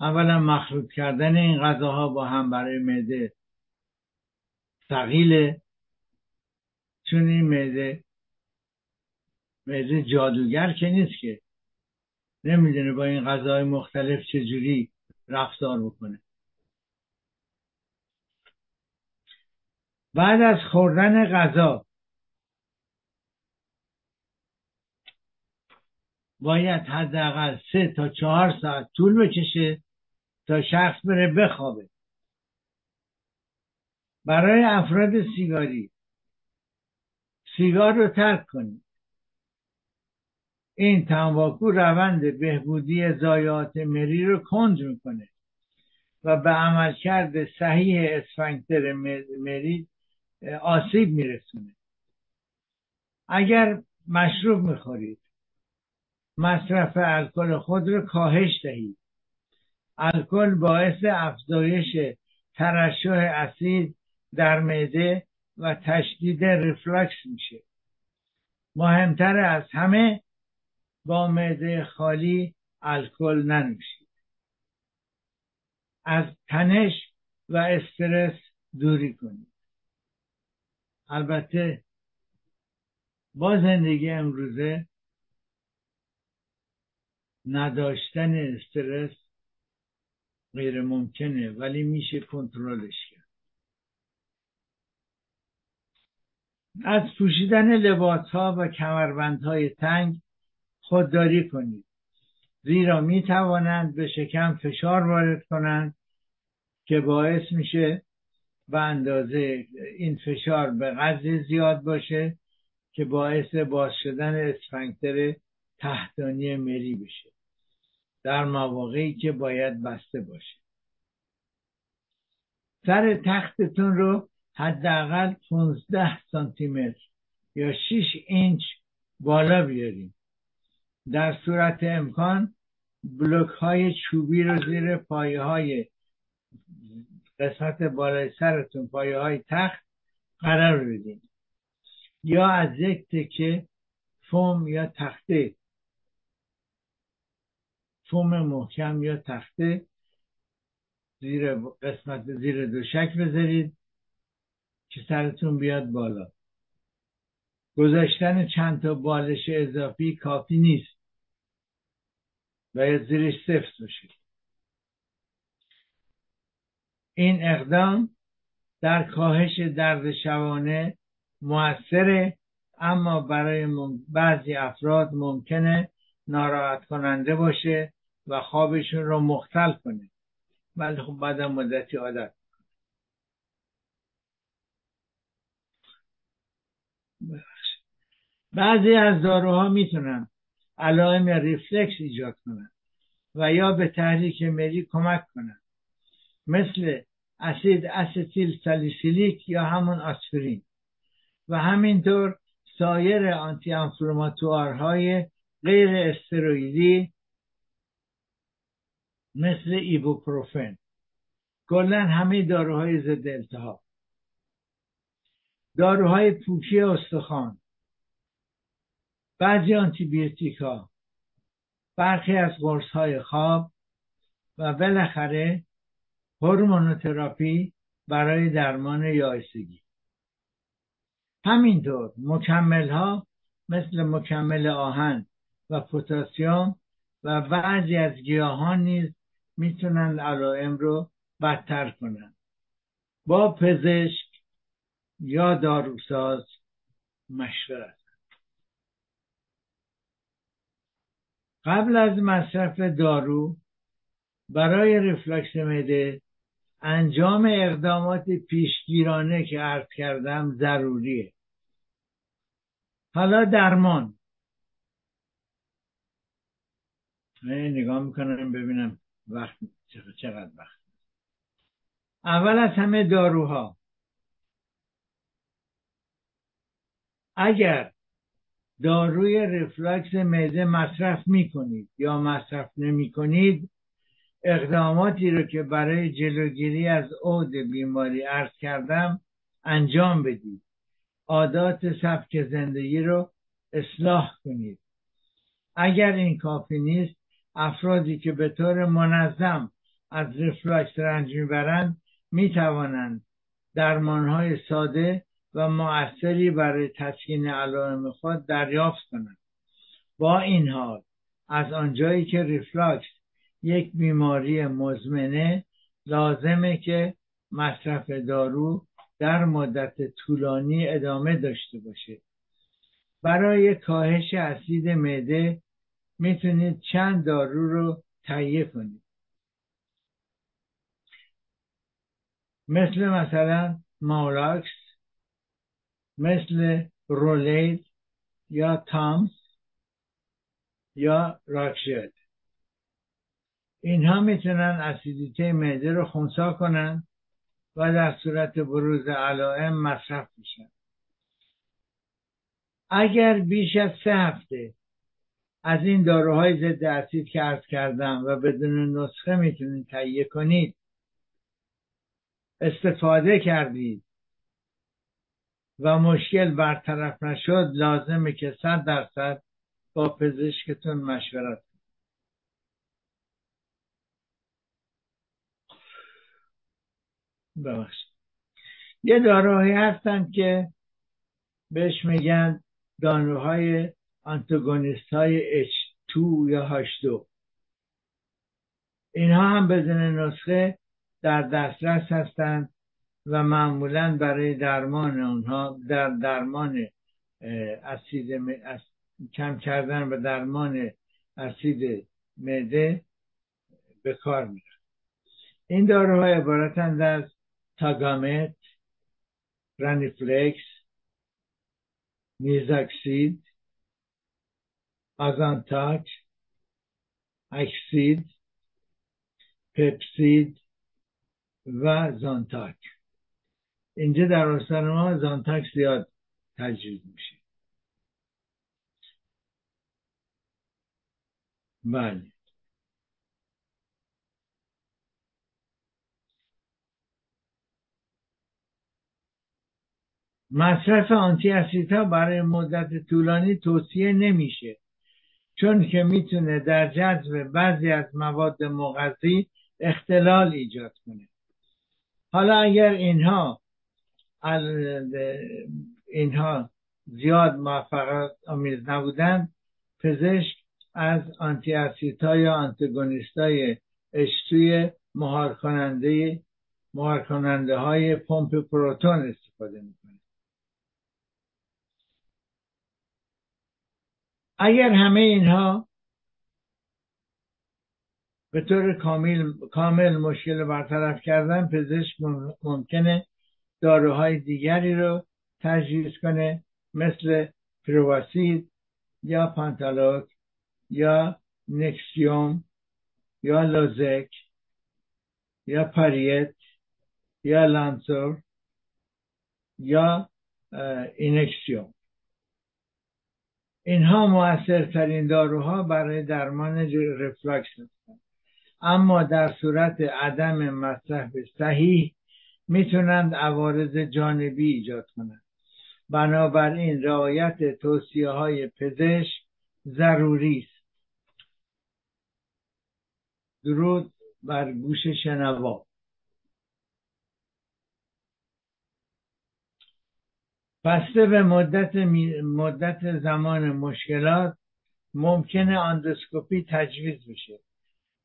اولا مخلوط کردن این غذاها با هم برای معده ثقیله. چون این معده معده جادوگر که نیست که. نمی‌دونه با این غذاهای مختلف چجوری رفتار بکنه. بعد از خوردن غذا. باید حداقل سه تا چهار ساعت طول بکشه تا شخص بره بخوابه. برای افراد سیگاری سیگار رو ترک کنید. این تنباکو روند بهبودی زایات مری رو کند می‌کنه و به عملکرد صحیح اسفنکتر مری آسیب میرسونه. اگر مشروب می‌خورید مصرف الکل خود رو کاهش دهید. الکل باعث افزایش ترشح اسید در معده و تشدید ریفلکس میشه. مهمتر از همه با معده خالی الکل ننوشید. از تنش و استرس دوری کنید. البته با زندگی امروزه نداشتن استرس غیر ممکنه ولی میشه کنترلش کرد. از پوشیدن لباس ها و کمربند های تنگ خودداری کنید. زیرا می توانند به شکم فشار وارد کنند که باعث میشه به اندازه این فشار به قدری زیاد باشه که باعث باز شدن اسفنکتر تحتانی مری بشه. در مواقعی که باید بسته باشه. سر تختتون رو حداقل 15 سانتی متر یا 6 اینچ بالا بیاریم در صورت امکان بلوک های چوبی رو زیر پایه های قسمت بالای سرتون پایه های تخت قرار بدین. یا از یک تکه فوم یا تخته. فوم محکم یا تخته. زیر قسمت زیر دوشک بذارید که سرتون بیاد بالا. گذاشتن چند تا بالش اضافی کافی نیست. باید زیرش سفت باشه. این اقدام در کاهش درد شوانه موثره اما برای بعضی افراد ممکنه ناراحت کننده باشه و خوابشون رو مختل کنه. ولی خب بعد مدتی عادت بعضی از داروها می‌تونن علائم ریفلکس ایجاد کنن و یا به تحریک مری کمک کنن. مثل اسید استیل سالیسیلیک یا همون آسپرین. و همینطور سایر آنتی انفلاماتوارهای غیر استروئیدی مثل ایبوپروفن. کلا همه داروهای ضد التهاب. داروهای پوکی استخوان. بعضی آنتیبیوتیک ها برخی از قرص های خواب. و بالاخره هورمونوتراپی برای درمان یائسگی همینطور مکمل ها مثل مکمل آهن و پتاسیم و بعضی از گیاهان نیز می‌تونن علائم رو بدتر کنن. با پزشک یا داروساز مشورت قبل از مصرف دارو برای رفلکس معده انجام اقدامات پیشگیرانه که عرض کردم ضروریه. حالا درمان. نگاه می‌کنم ببینم وقت چقدر وقت. اول از همه داروها. اگر داروی رفلکس معده مصرف می‌کنید یا مصرف نمی کنید اقداماتی رو که برای جلوگیری از عود بیماری عرض کردم انجام بدید. عادات سبک زندگی رو اصلاح کنید. اگر این کافی نیست افرادی که به طور منظم از رفلکس رنج می‌برند می‌توانند درمانهای ساده و مؤثری برای تسکین علائم خود دریافت کنند. با این حال از آنجایی که ریفلاکس یک بیماری مزمنه لازمه که مصرف دارو در مدت طولانی ادامه داشته باشه. برای کاهش اسید معده می‌تونید چند دارو رو تهیه کنید. مثل مثلا مالاکس مثل رولید یا تامس یا راکشد اینها می‌تونن اسیدیته معده رو خونسا کنن و در صورت بروز علائم مصرف میشن اگر بیش از سه هفته از این داروهای ضد اسید که ارز کردم و بدون نسخه می‌تونید تهیه کنید استفاده کردید و مشکل برطرف نشد لازمه که صد درصد با پزشکتون مشورت ببخشید. یه داروهایی هستن که بهش میگن داروهای آنتاگونیست های H2 یا H2 اینها هم بدون نسخه در دسترس هستند و معمولا برای درمان اونها در درمان اسید کم کردن و درمان اسید معده به کار میرن. این داروها عبارتند از تاگامت رانیفلکس نیزاکسید آزانتاک اکسید پپسید و زانتاک اینجا در استان ما زانتاک زیاد تجویز میشه بله مصرف آنتی ها برای مدت طولانی توصیه نمیشه چون که می‌تونه در جذب بعضی از مواد مغذی اختلال ایجاد کنه. حالا اگر اینها اینها زیاد موفقیت آمیز نبودن پزشک از آنتی اسیتا یا آنتگونیست های اشتوی مهار کننده مهار کننده های پمپ پروتون استفاده می‌کنه اگر همه اینها به طور کامل, کامل مشکل برطرف کردن پزشک ممکنه داروهای دیگری رو تجویز کنه مثل Prevacid یا Pantoloc یا Nexium یا Losec یا Pariet یا Lanzor یا Inexium. اینها موثرترین داروها برای درمان رفلکس هستند. اما در صورت عدم مصرف صحیح می‌تونند عوارض جانبی ایجاد کنند. بنابراین رعایت توصیه های پزشک ضروری است. درود بر گوش شنوا. بسته به مدت, مدت زمان مشکلات ممکنه اندوسکوپی تجویز بشه.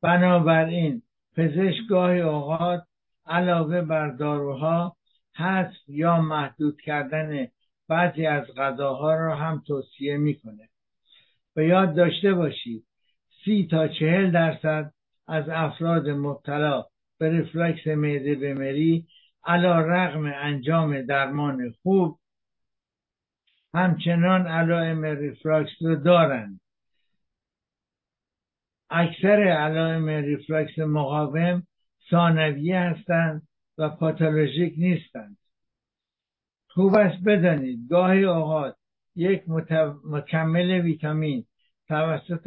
بنابراین پزشک گاهی اوقات علاوه بر داروها حذف یا محدود کردن بعضی از غذاها را هم توصیه می‌کنه. و یاد داشته باشید سی تا چهل درصد از افراد مبتلا به ریفلکس معده به مری علیرغم انجام درمان خوب همچنان علائم ریفلاکس رو دارند اکثر علائم ریفلاکس مقاوم ثانوی هستند و پاتولوژیک نیستند. خوب است بدانید گاهی اوقات یک مکمل ویتامین توسط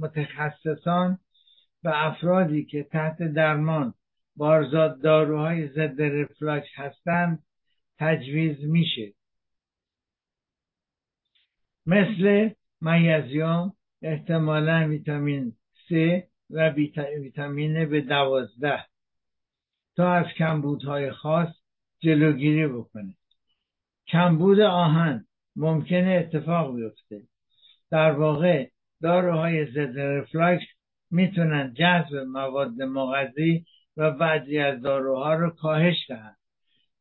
متخصصان و افرادی که تحت درمان بارزاد داروهای ضد رفلاکس هستند تجویز میشه. مثل مگزیوم احتمالا ویتامین C و ویتامین به دوازده. تا از کمبودهای خاص جلوگیری بکنه. کمبود آهن ممکنه اتفاق بیفته. در واقع داروهای ضد رفلاکس می‌تونن جذب مواد مغذی و بعضی از داروها رو کاهش دهند.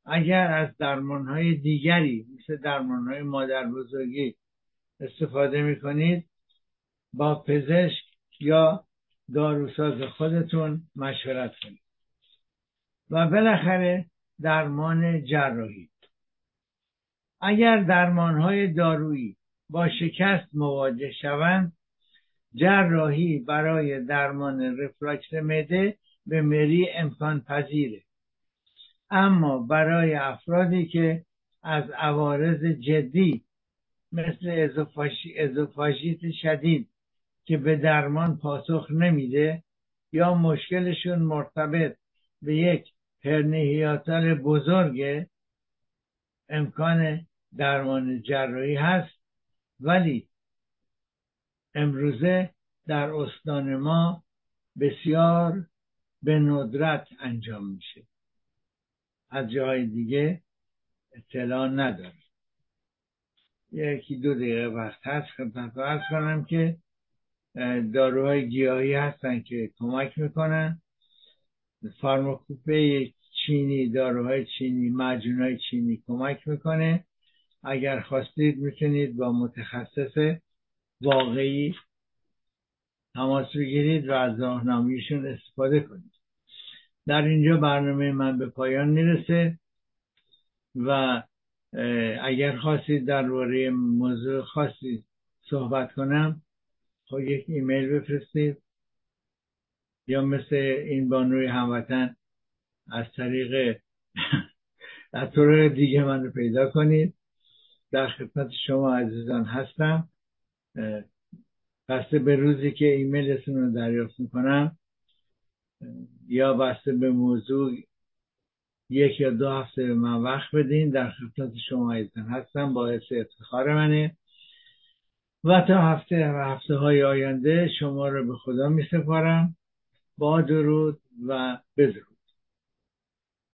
اگر از درمانهای دیگری مثل درمانهای مادر بزرگی استفاده می‌کنید با پزشک یا داروساز خودتون مشورت کنید. و بالاخره درمان جراحی. اگر درمانهای دارویی با شکست مواجه شوند جراحی برای درمان رفلاکس مده به مری امکان پذیره. اما برای افرادی که از عوارض جدی مثل ازوفاژیت شدید که به درمان پاسخ نمیده یا مشکلشون مرتبط به یک هرنیهیاتال بزرگ امکان درمان جراحی هست ولی امروزه در استان ما بسیار به ندرت انجام میشه. از جای دیگه اطلاع نداره یکی دو دقیقه وقت هست خدمت ارز کنم که داروهای گیاهی هستن که کمک می‌کنن. فارماکوپه چینی داروهای چینی معجونهای چینی کمک می‌کنه. اگر خواستید می‌تونید با متخصص واقعی تماس بگیرید و از راهنماییشون استفاده کنید. در اینجا برنامه من به پایان می‌رسه و اگر خواستید درباره موضوع خاصی صحبت کنم خب یک ایمیل بفرستید. یا مثل این بانوی هموطن از طریق از طرق دیگه من رو پیدا کنید. در خدمت شما عزیزان هستم. بسته به روزی که ایمیلتون رو دریافت می‌کنم. یا بسته به موضوع یک یا دو هفته به من وقت بدین. در خدمت شما عزیزان هستم باعث افتخار منه. و تا هفته و هفته های آینده شما رو به خدا می سپارم با درود و بدرود.